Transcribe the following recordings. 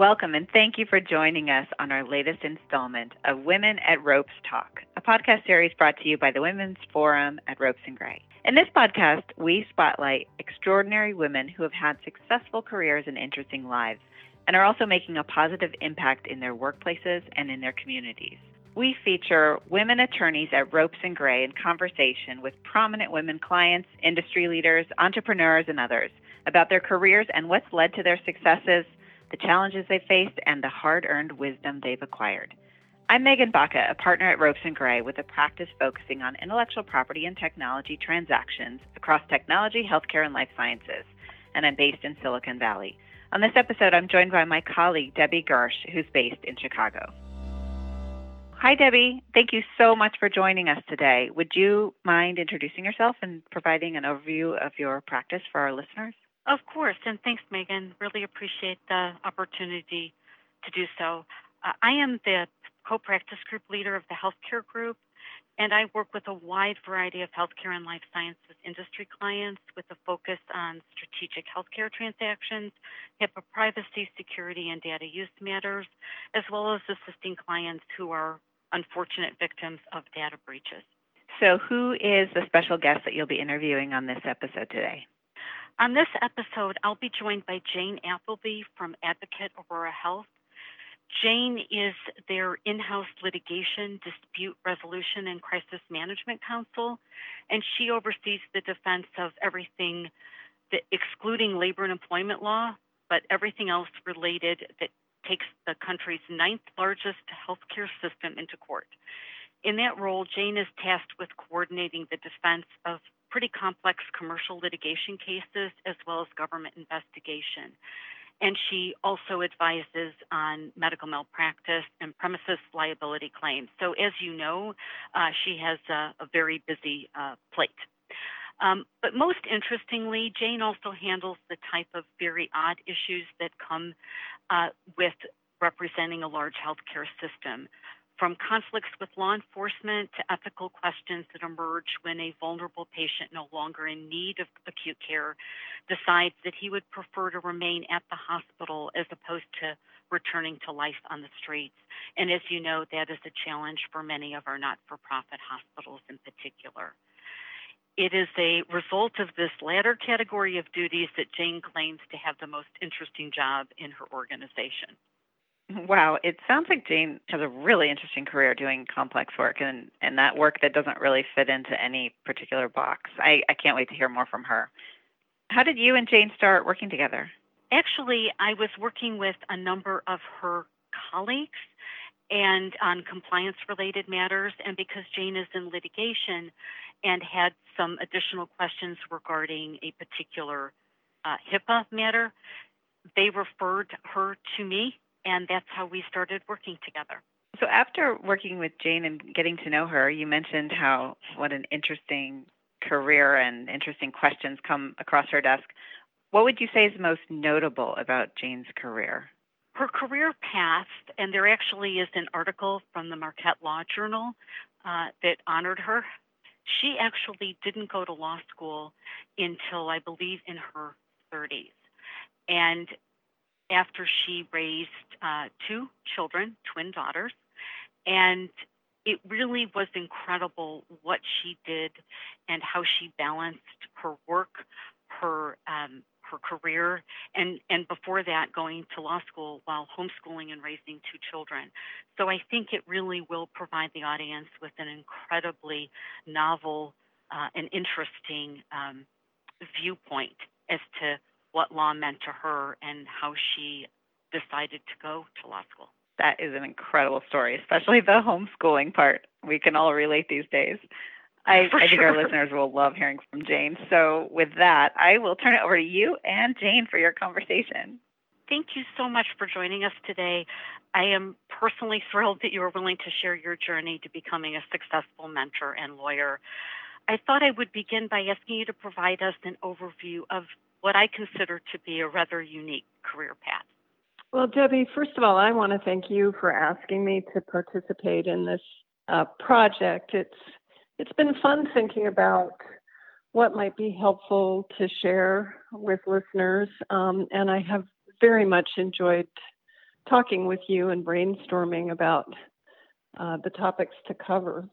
Welcome and thank you for joining us on our latest installment of Women at Ropes Talk, a podcast series brought to you by the Women's Forum at Ropes and Gray. In this podcast, we spotlight extraordinary women who have had successful careers and interesting lives and are also making a positive impact in their workplaces and in their communities. We feature women attorneys at Ropes and Gray in conversation with prominent women clients, industry leaders, entrepreneurs, and others about their careers and what's led to their successes the challenges they faced, and the hard earned wisdom they've acquired. I'm Megan Baca, a partner at Ropes and Gray with a practice focusing on intellectual property and technology transactions across technology, healthcare, and life sciences, and I'm based in Silicon Valley. On this episode, I'm joined by my colleague, Debbie Gersh, who's based in Chicago. Hi, Debbie. Thank you so much for joining us today. Would you mind introducing yourself and providing an overview of your practice for our listeners? Of course, and thanks, Megan. Really appreciate the opportunity to do so. Uh, I am the co practice group leader of the healthcare group, and I work with a wide variety of healthcare and life sciences industry clients with a focus on strategic healthcare transactions, HIPAA privacy, security, and data use matters, as well as assisting clients who are unfortunate victims of data breaches. So, who is the special guest that you'll be interviewing on this episode today? On this episode, I'll be joined by Jane Appleby from Advocate Aurora Health. Jane is their in house litigation, dispute resolution, and crisis management counsel, and she oversees the defense of everything that, excluding labor and employment law, but everything else related that takes the country's ninth largest healthcare system into court. In that role, Jane is tasked with coordinating the defense of pretty complex commercial litigation cases as well as government investigation. And she also advises on medical malpractice and premises liability claims. So, as you know, uh, she has a, a very busy uh, plate. Um, but most interestingly, Jane also handles the type of very odd issues that come uh, with representing a large healthcare system from conflicts with law enforcement to ethical questions that emerge when a vulnerable patient no longer in need of acute care decides that he would prefer to remain at the hospital as opposed to returning to life on the streets. And as you know, that is a challenge for many of our not for profit hospitals in particular. It is a result of this latter category of duties that Jane claims to have the most interesting job in her organization. Wow, it sounds like Jane has a really interesting career doing complex work and, and that work that doesn't really fit into any particular box. I, I can't wait to hear more from her. How did you and Jane start working together? Actually, I was working with a number of her colleagues and on compliance related matters. And because Jane is in litigation and had some additional questions regarding a particular uh, HIPAA matter, they referred her to me and that's how we started working together. So after working with Jane and getting to know her, you mentioned how what an interesting career and interesting questions come across her desk. What would you say is most notable about Jane's career? Her career path, and there actually is an article from the Marquette Law Journal uh, that honored her. She actually didn't go to law school until I believe in her 30s. And after she raised uh, two children, twin daughters, and it really was incredible what she did and how she balanced her work, her um, her career, and and before that going to law school while homeschooling and raising two children. So I think it really will provide the audience with an incredibly novel uh, and interesting um, viewpoint as to what law meant to her and how she decided to go to law school. That is an incredible story, especially the homeschooling part. We can all relate these days. I, I think our listeners will love hearing from Jane. So, with that, I will turn it over to you and Jane for your conversation. Thank you so much for joining us today. I am personally thrilled that you are willing to share your journey to becoming a successful mentor and lawyer. I thought I would begin by asking you to provide us an overview of what I consider to be a rather unique career path. Well, Debbie, first of all, I want to thank you for asking me to participate in this uh, project. It's it's been fun thinking about what might be helpful to share with listeners, um, and I have very much enjoyed talking with you and brainstorming about uh, the topics to cover.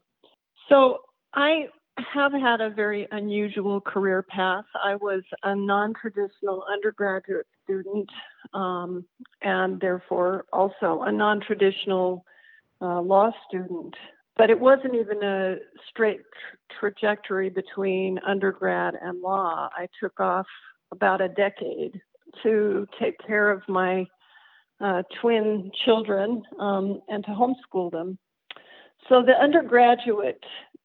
So, I have had a very unusual career path. I was a non traditional undergraduate student um, and therefore also a non traditional uh, law student. But it wasn't even a straight tra- trajectory between undergrad and law. I took off about a decade to take care of my uh, twin children um, and to homeschool them. So the undergraduate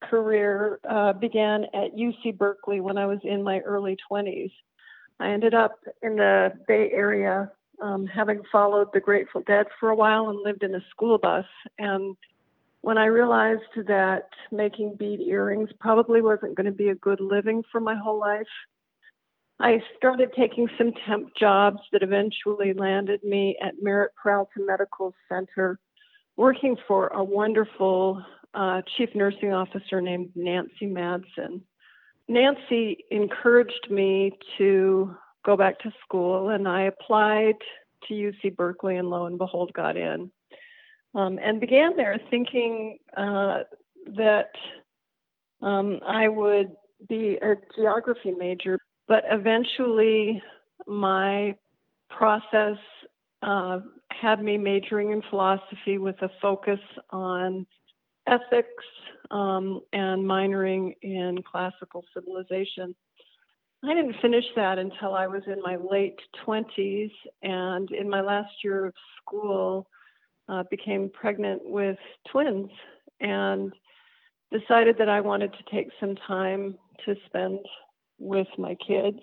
career uh, began at UC Berkeley when I was in my early 20s. I ended up in the Bay Area, um, having followed the Grateful Dead for a while and lived in a school bus. And when I realized that making bead earrings probably wasn't going to be a good living for my whole life, I started taking some temp jobs that eventually landed me at Merritt Peralta Medical Center, working for a wonderful uh, chief nursing officer named Nancy Madsen. Nancy encouraged me to go back to school, and I applied to UC Berkeley, and lo and behold, got in. Um, and began there thinking uh, that um, I would be a geography major, but eventually my process uh, had me majoring in philosophy with a focus on ethics um, and minoring in classical civilization. I didn't finish that until I was in my late 20s, and in my last year of school, uh, became pregnant with twins and decided that I wanted to take some time to spend with my kids.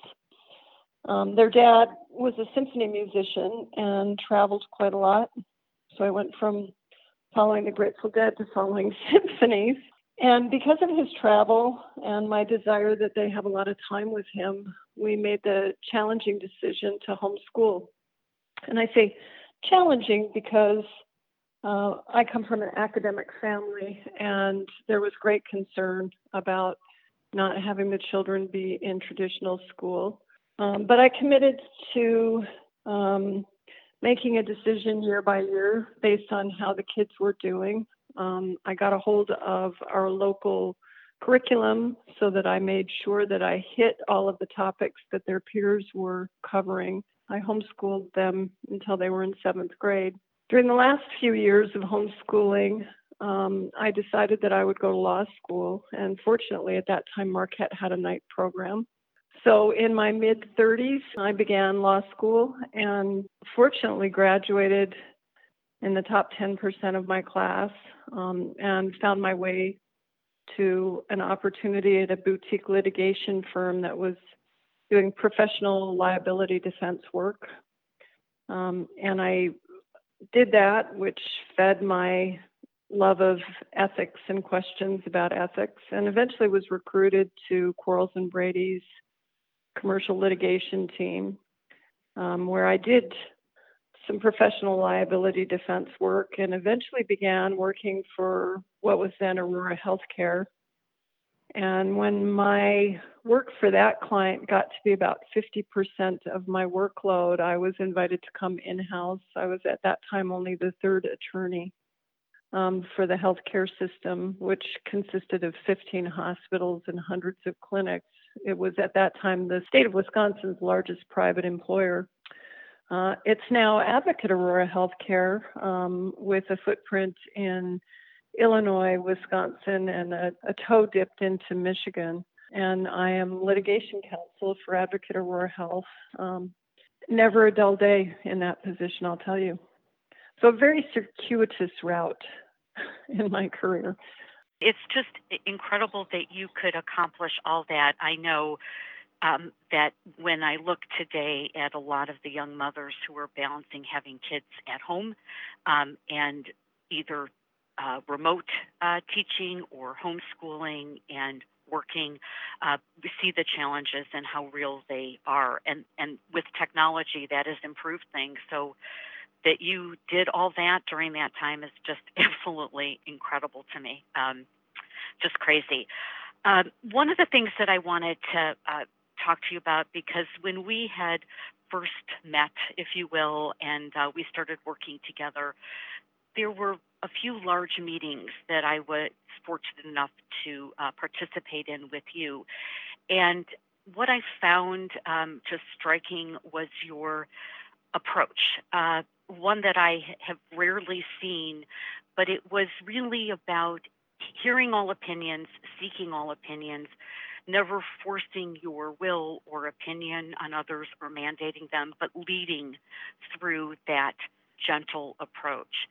Um, their dad was a symphony musician and traveled quite a lot. So I went from following the Grateful Dead to following symphonies. And because of his travel and my desire that they have a lot of time with him, we made the challenging decision to homeschool. And I say challenging because uh, I come from an academic family, and there was great concern about not having the children be in traditional school. Um, but I committed to um, making a decision year by year based on how the kids were doing. Um, I got a hold of our local curriculum so that I made sure that I hit all of the topics that their peers were covering. I homeschooled them until they were in seventh grade. During the last few years of homeschooling, um, I decided that I would go to law school. And fortunately, at that time, Marquette had a night program. So in my mid 30s, I began law school and fortunately graduated in the top 10% of my class um, and found my way to an opportunity at a boutique litigation firm that was doing professional liability defense work. Um, and I did that, which fed my love of ethics and questions about ethics, and eventually was recruited to Quarles and Brady's commercial litigation team, um, where I did some professional liability defense work and eventually began working for what was then Aurora Healthcare. And when my work for that client got to be about 50% of my workload, I was invited to come in house. I was at that time only the third attorney um, for the healthcare system, which consisted of 15 hospitals and hundreds of clinics. It was at that time the state of Wisconsin's largest private employer. Uh, it's now Advocate Aurora Healthcare um, with a footprint in Illinois, Wisconsin, and a, a, toe dipped into Michigan. And I am litigation counsel for Advocate Aurora Health. Um, never a dull day in that position, I'll tell you. So, a very circuitous route in my career it's just incredible that you could accomplish all that. I know um, that when I look today at a lot of the young mothers who are balancing having kids at home um, and either uh, remote uh, teaching or homeschooling and working, uh, we see the challenges and how real they are. And, and with technology, that has improved things. So that you did all that during that time is just absolutely incredible to me. Um, just crazy. Um, one of the things that I wanted to uh, talk to you about because when we had first met, if you will, and uh, we started working together, there were a few large meetings that I was fortunate enough to uh, participate in with you. And what I found um, just striking was your approach, uh, one that I have rarely seen, but it was really about hearing all opinions, seeking all opinions, never forcing your will or opinion on others or mandating them, but leading through that gentle approach.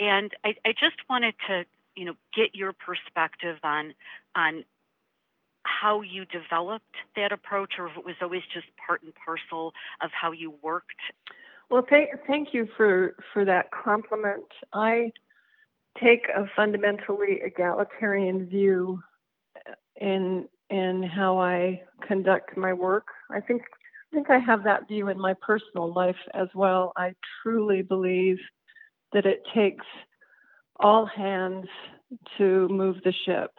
And I, I just wanted to, you know, get your perspective on on how you developed that approach, or if it was always just part and parcel of how you worked. Well, thank thank you for for that compliment. I take a fundamentally egalitarian view in in how I conduct my work. I think I think I have that view in my personal life as well. I truly believe that it takes all hands to move the ship.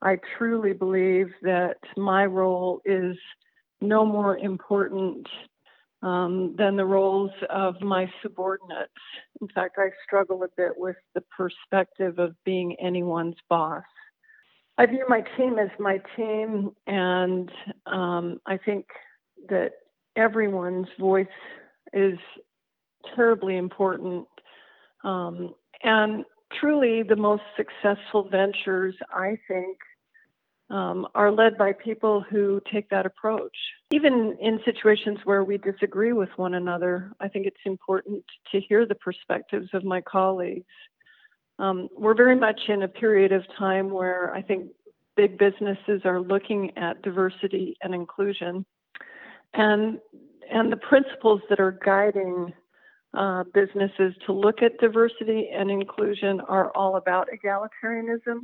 I truly believe that my role is no more important um, than the roles of my subordinates. In fact, I struggle a bit with the perspective of being anyone's boss. I view my team as my team, and um, I think that everyone's voice is terribly important. Um, and truly, the most successful ventures, I think, um, are led by people who take that approach. Even in situations where we disagree with one another, I think it's important to hear the perspectives of my colleagues. Um, we're very much in a period of time where I think big businesses are looking at diversity and inclusion, and and the principles that are guiding uh, businesses to look at diversity and inclusion are all about egalitarianism,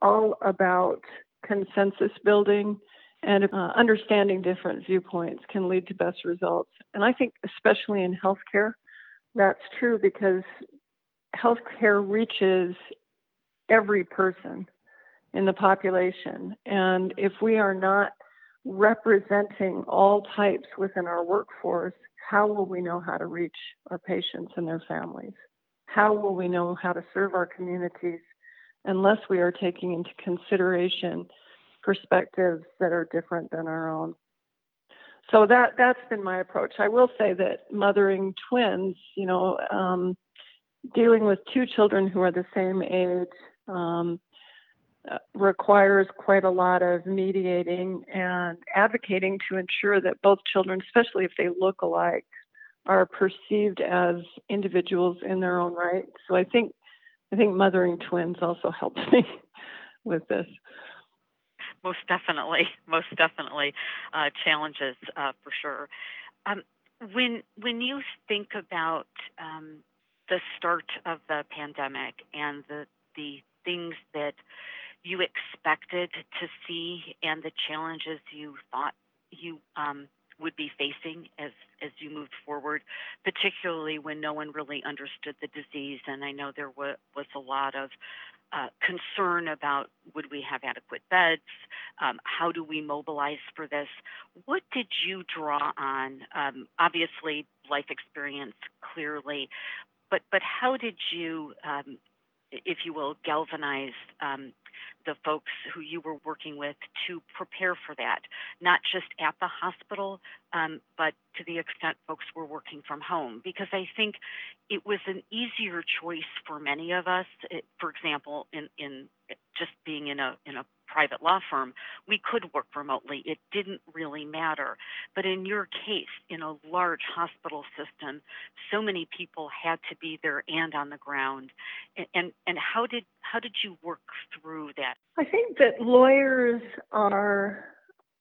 all about consensus building, and uh, understanding different viewpoints can lead to best results. And I think, especially in healthcare, that's true because healthcare reaches every person in the population. And if we are not representing all types within our workforce, how will we know how to reach our patients and their families? How will we know how to serve our communities unless we are taking into consideration perspectives that are different than our own? So that that's been my approach. I will say that mothering twins, you know, um, dealing with two children who are the same age, um, requires quite a lot of mediating and advocating to ensure that both children, especially if they look alike, are perceived as individuals in their own right. So I think I think mothering twins also helps me with this. Most definitely, most definitely, uh, challenges uh, for sure. Um, when when you think about um, the start of the pandemic and the the things that you expected to see and the challenges you thought you um, would be facing as as you moved forward, particularly when no one really understood the disease. And I know there was was a lot of uh, concern about would we have adequate beds? Um, how do we mobilize for this? What did you draw on? Um, obviously, life experience clearly, but but how did you, um, if you will, galvanize um, the folks who you were working with to prepare for that, not just at the hospital, um, but to the extent folks were working from home. Because I think it was an easier choice for many of us. It, for example, in, in just being in a in a private law firm, we could work remotely. It didn't really matter. But in your case, in a large hospital system, so many people had to be there and on the ground. And and, and how did how did you work through that? I think that lawyers are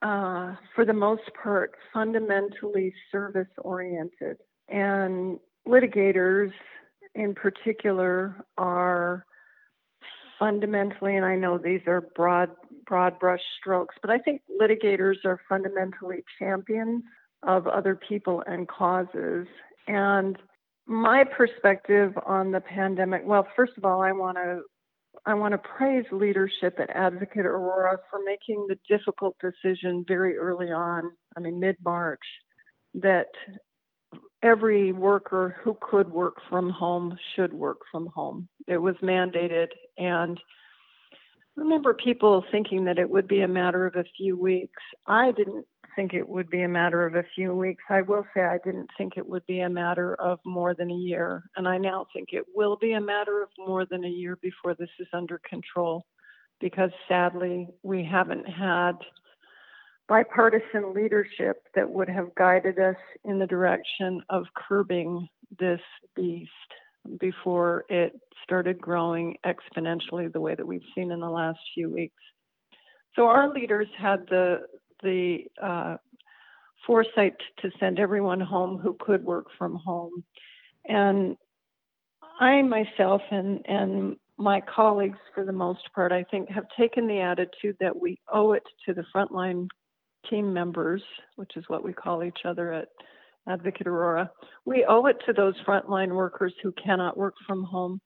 uh, for the most part fundamentally service oriented and litigators in particular are fundamentally, and I know these are broad, broad brush strokes, but I think litigators are fundamentally champions of other people and causes. And my perspective on the pandemic, well, first of all, I want to I want to praise leadership at Advocate Aurora for making the difficult decision very early on, I mean, mid March, that every worker who could work from home should work from home. It was mandated. And I remember people thinking that it would be a matter of a few weeks. I didn't think it would be a matter of a few weeks. I will say I didn't think it would be a matter of more than a year. And I now think it will be a matter of more than a year before this is under control because sadly we haven't had bipartisan leadership that would have guided us in the direction of curbing this beast before it started growing exponentially the way that we've seen in the last few weeks. So our leaders had the the uh, foresight to send everyone home who could work from home. And I myself and, and my colleagues, for the most part, I think, have taken the attitude that we owe it to the frontline team members, which is what we call each other at Advocate Aurora. We owe it to those frontline workers who cannot work from home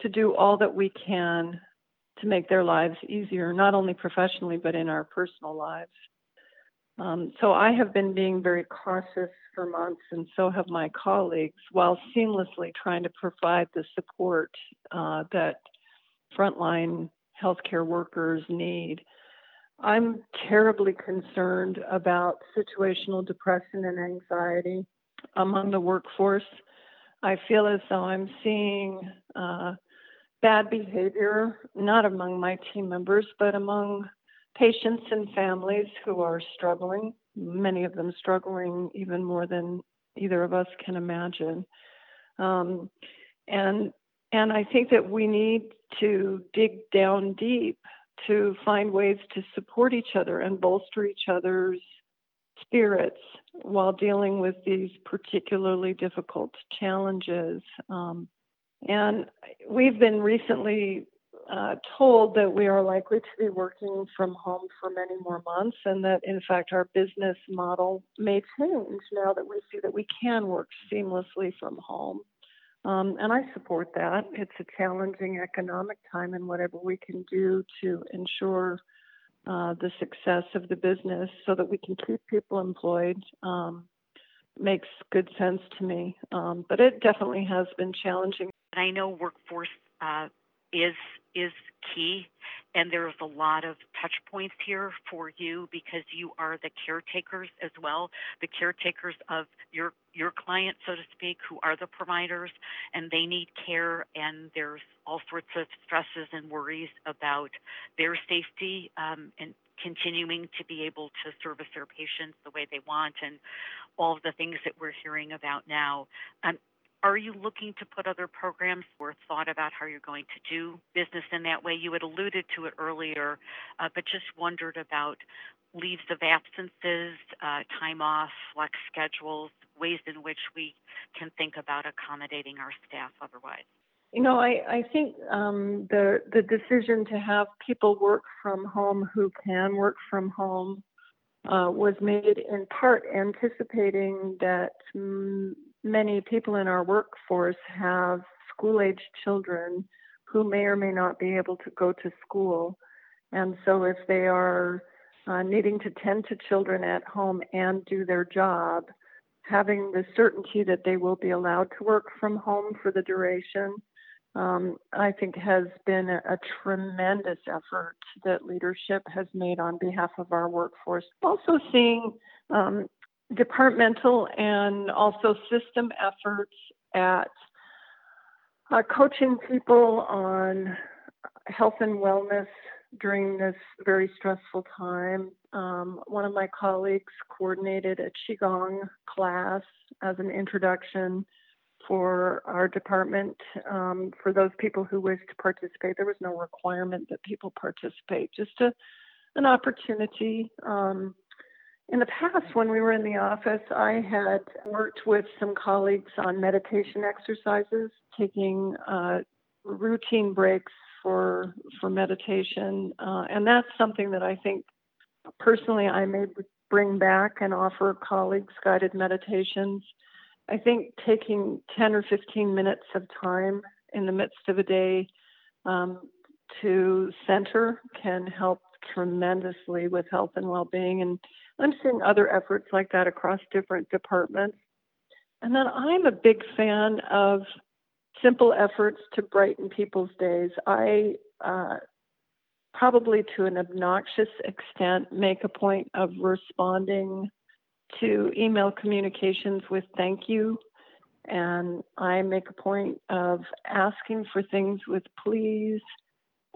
to do all that we can to make their lives easier, not only professionally, but in our personal lives. Um, so I have been being very cautious for months, and so have my colleagues, while seamlessly trying to provide the support uh, that frontline healthcare workers need. I'm terribly concerned about situational depression and anxiety among the workforce. I feel as though I'm seeing uh, bad behavior, not among my team members, but among patients and families who are struggling, many of them struggling even more than either of us can imagine. Um, and and I think that we need to dig down deep to find ways to support each other and bolster each other's spirits while dealing with these particularly difficult challenges. Um, and we've been recently uh, told that we are likely to be working from home for many more months, and that in fact our business model may change now that we see that we can work seamlessly from home. Um, and I support that. It's a challenging economic time, and whatever we can do to ensure uh, the success of the business so that we can keep people employed um, makes good sense to me. Um, but it definitely has been challenging. I know workforce uh, is is key and there's a lot of touch points here for you because you are the caretakers as well the caretakers of your your client so to speak who are the providers and they need care and there's all sorts of stresses and worries about their safety um, and continuing to be able to service their patients the way they want and all of the things that we're hearing about now. Um, are you looking to put other programs or thought about how you're going to do business in that way? You had alluded to it earlier, uh, but just wondered about leaves of absences, uh, time off, flex schedules, ways in which we can think about accommodating our staff otherwise. You know, I, I think um, the the decision to have people work from home who can work from home uh, was made in part anticipating that mm, many people in our workforce have school aged children who may or may not be able to go to school. And so, if they are uh, needing to tend to children at home and do their job, having the certainty that they will be allowed to work from home for the duration, um, I think has been a, a, tremendous effort that leadership has made on behalf of our workforce. Also, seeing um, departmental and also system efforts at uh, coaching people on health and wellness during this very stressful time. Um, one of my colleagues coordinated a Qigong class as an introduction for our department um, for those people who wish to participate. There was no requirement that people participate, just a, an opportunity. Um, in the past, when we were in the office, I had worked with some colleagues on meditation exercises, taking uh, routine breaks for for meditation, uh, and that's something that I think personally I may bring back and offer colleagues guided meditations. I think taking 10 or 15 minutes of time in the midst of a day um, to center can help tremendously with health and well-being and i'm seeing other efforts like that across different departments. And then i'm a big fan of simple efforts to brighten people's days. I uh, probably to an obnoxious extent make a point of responding to email communications with thank you. And I make a point of asking for things with please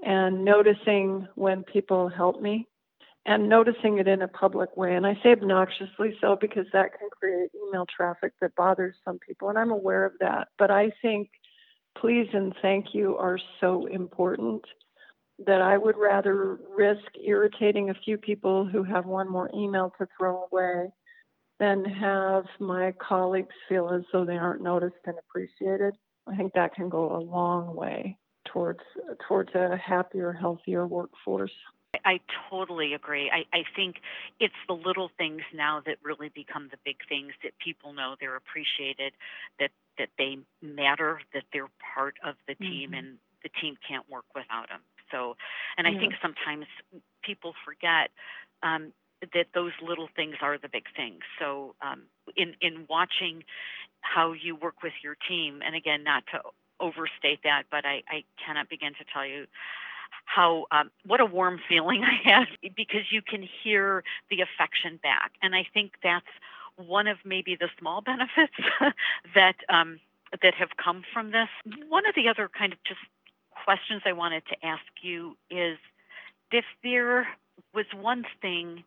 and noticing when people help me and noticing it in a public way. And I say obnoxiously so because that can create email traffic that bothers some people, and I'm aware of that. But I think please and thank you are so important that I would rather risk irritating a few people who have one more email to throw away than have my colleagues feel as though they aren't noticed and appreciated. I think that can go a long way towards towards a happier, healthier workforce. I totally agree. I, I think it's the little things now that really become the big things that people know they're appreciated, that that they matter, that they're part of the team, mm-hmm. and the team can't work without them. So, and I yeah. think sometimes people forget um, that those little things are the big things. So, um, in in watching how you work with your team, and again, not to overstate that, but I, I cannot begin to tell you how um, what a warm feeling I have because you can hear the affection back, and I think that's one of maybe the small benefits that um, that have come from this. One of the other kind of just questions I wanted to ask you is if there was one thing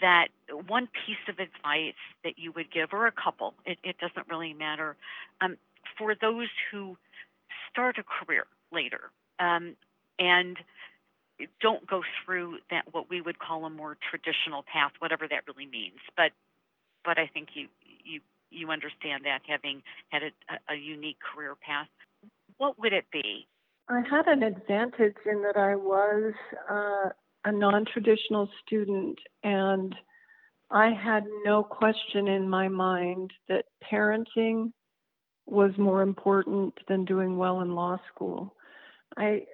that one piece of advice that you would give, or a couple, it, it doesn't really matter, um, for those who start a career later um, and don't go through that what we would call a more traditional path, whatever that really means. But but I think you you you understand that having had a, a unique career path. What would it be? I had an advantage in that I was uh, a non traditional student, and I had no question in my mind that parenting was more important than doing well in law school. I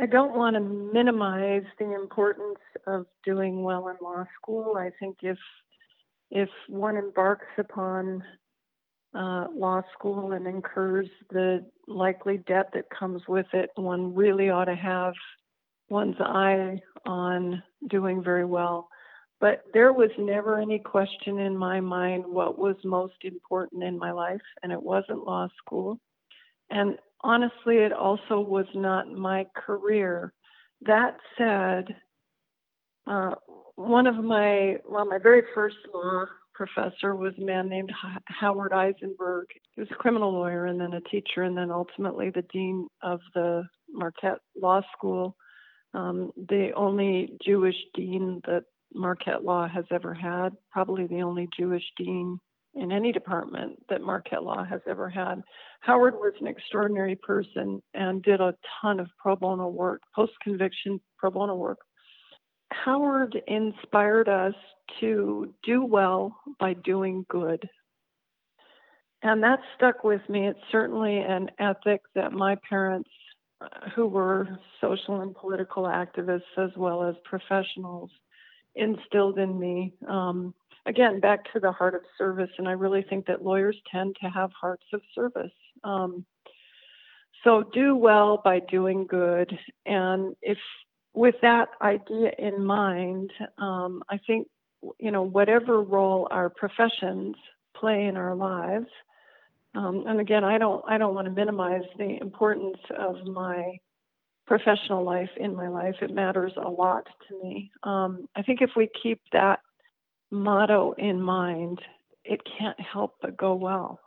I don't want to minimize the importance of doing well in law school. I think if if one embarks upon uh, law school and incurs the likely debt that comes with it, one really ought to have one's eye on doing very well. But there was never any question in my mind what was most important in my life, and it wasn't law school. And honestly, it also was not my career. That said, uh, one of my, well, my very first law professor was a man named Howard Eisenberg. He was a criminal lawyer and then a teacher, and then ultimately the dean of the Marquette Law School um, the only Jewish dean that Marquette Law has ever had, probably the only Jewish dean in any department that Marquette Law has ever had. Howard was an extraordinary person and did a ton of pro bono work, post conviction pro bono work. Howard inspired us to do well by doing good. And that stuck with me. It's certainly an ethic that my parents who were social and political activists as well as professionals instilled in me. Um, again, back to the heart of service, and I really think that lawyers tend to have hearts of service. Um, so do well by doing good, and if with that idea in mind, um, I think you know whatever role our professions play in our lives um, and again, I don't I don't want to minimize the importance of my professional life in my life. It matters a lot to me. Um, I think if we keep that motto in mind, it can't help but go well.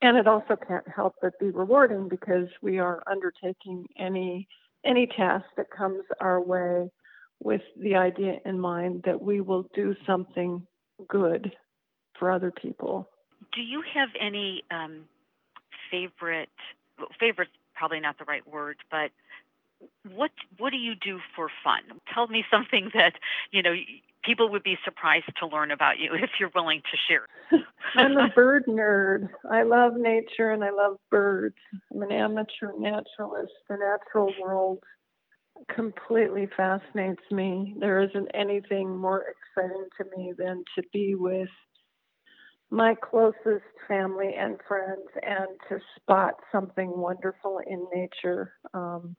And it also can't help but be rewarding because we are undertaking any any task that comes our way with the idea in mind that we will do something good for other people do you have any um, favorite? Favorite, probably not the right word, but what what do you do for fun? Tell me something that you know people would be surprised to learn about you if you're willing to share. I'm a bird nerd. I love nature and I love birds. I'm an amateur naturalist. The natural world completely fascinates me. There isn't anything more exciting to me than to be with my closest family and friends and to spot something wonderful in nature. Um,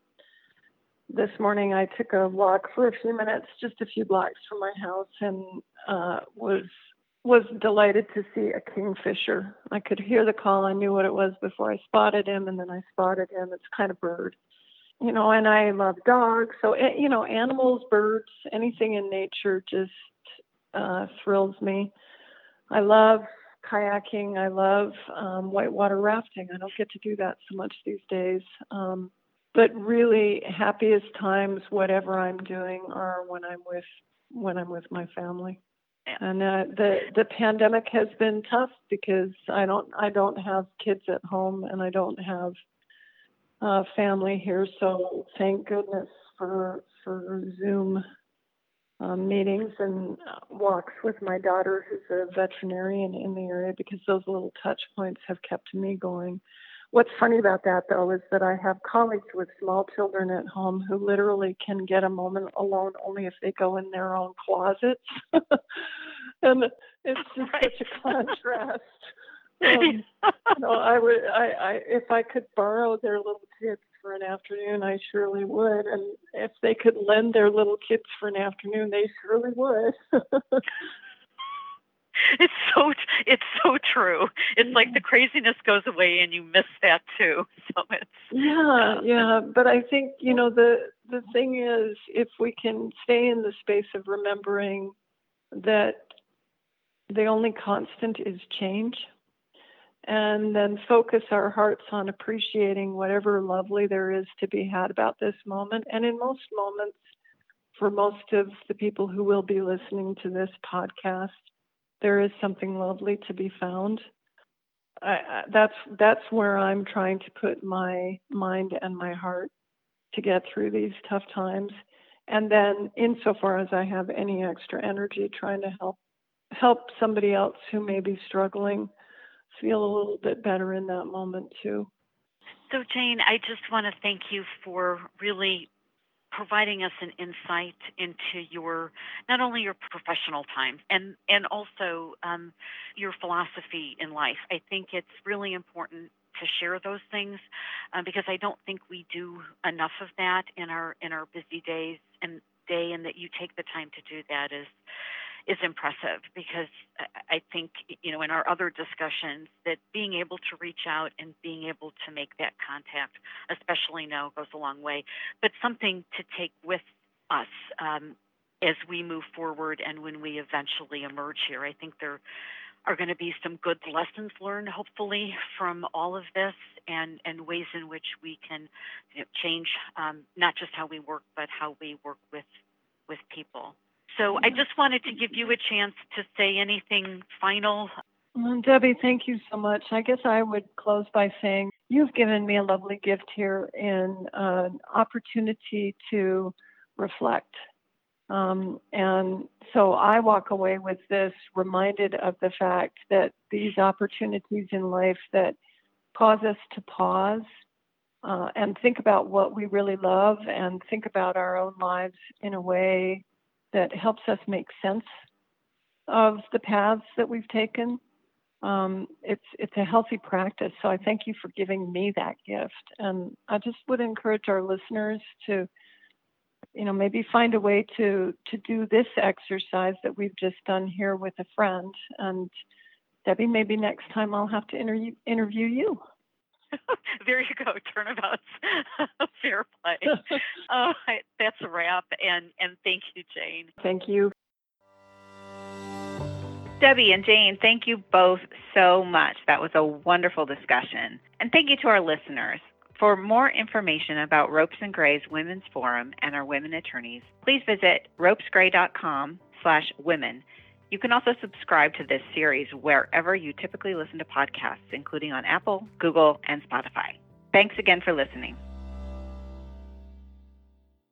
this morning I took a walk for a few minutes, just a few blocks from my house, and uh, was was delighted to see a kingfisher. I could hear the call. I knew what it was before I spotted him, and then I spotted him. It's kind of bird, you know. And I love dogs, so you know, animals, birds, anything in nature just uh, thrills me. I love kayaking. I love um, whitewater rafting. I don't get to do that so much these days. Um, but really, happiest times, whatever I'm doing, are when I'm with when I'm with my family. And uh, the the pandemic has been tough because I don't I don't have kids at home and I don't have uh, family here. So thank goodness for for Zoom um, meetings and walks with my daughter, who's a veterinarian in the area, because those little touch points have kept me going. What's funny about that, though, is that I have colleagues with small children at home who literally can get a moment alone only if they go in their own closets. and it's just right. such a contrast. Um, you know, I would, I, I, if I could borrow their little kids for an afternoon, I surely would. And if they could lend their little kids for an afternoon, they surely would. it's so it's so true. It's like the craziness goes away and you miss that too. So it's yeah, yeah. But I think you know the the thing is, if we can stay in the space of remembering that the only constant is change and then focus our hearts on appreciating whatever lovely there is to be had about this moment. And in most moments, for most of the people who will be listening to this podcast, there is something lovely to be found. I, that's that's where I'm trying to put my mind and my heart to get through these tough times. And then, insofar as I have any extra energy, trying to help help somebody else who may be struggling feel a little bit better in that moment too. So, Jane, I just want to thank you for really providing us an insight into your not only your professional time and and also um, your philosophy in life. I think it's really important to share those things uh, because I don't think we do enough of that in our in our busy days and day, and that you take the time to do that is is impressive because I think you know in our other discussions that being able to reach out and being able to make that contact, especially now, goes a long way. But something to take with us um, as we move forward and when we eventually emerge here. I think there are going to be some good lessons learned, hopefully, from all of this, and and ways in which we can you know, change um, not just how we work, but how we work with with people. So I just wanted to give you a chance to say anything final. Well, Debbie, thank you so much. I guess I would close by saying you've given me a lovely gift here in an opportunity to reflect. Um, and so I walk away with this reminded of the fact that these opportunities in life that cause us to pause uh, and think about what we really love and think about our own lives in a way that helps us make sense of the paths that we've taken. Um, it's it's a healthy practice. So I thank you for giving me that gift, and I just would encourage our listeners to, you know, maybe find a way to to do this exercise that we've just done here with a friend. And Debbie, maybe next time I'll have to interview interview you. there you go, turnabouts. Fair play. oh, that's a wrap. And and thank you, Jane. Thank you. Debbie and Jane, thank you both so much. That was a wonderful discussion. And thank you to our listeners. For more information about Ropes and Gray's Women's Forum and our women attorneys, please visit ropesgray.com slash women you can also subscribe to this series wherever you typically listen to podcasts, including on Apple, Google, and Spotify. Thanks again for listening.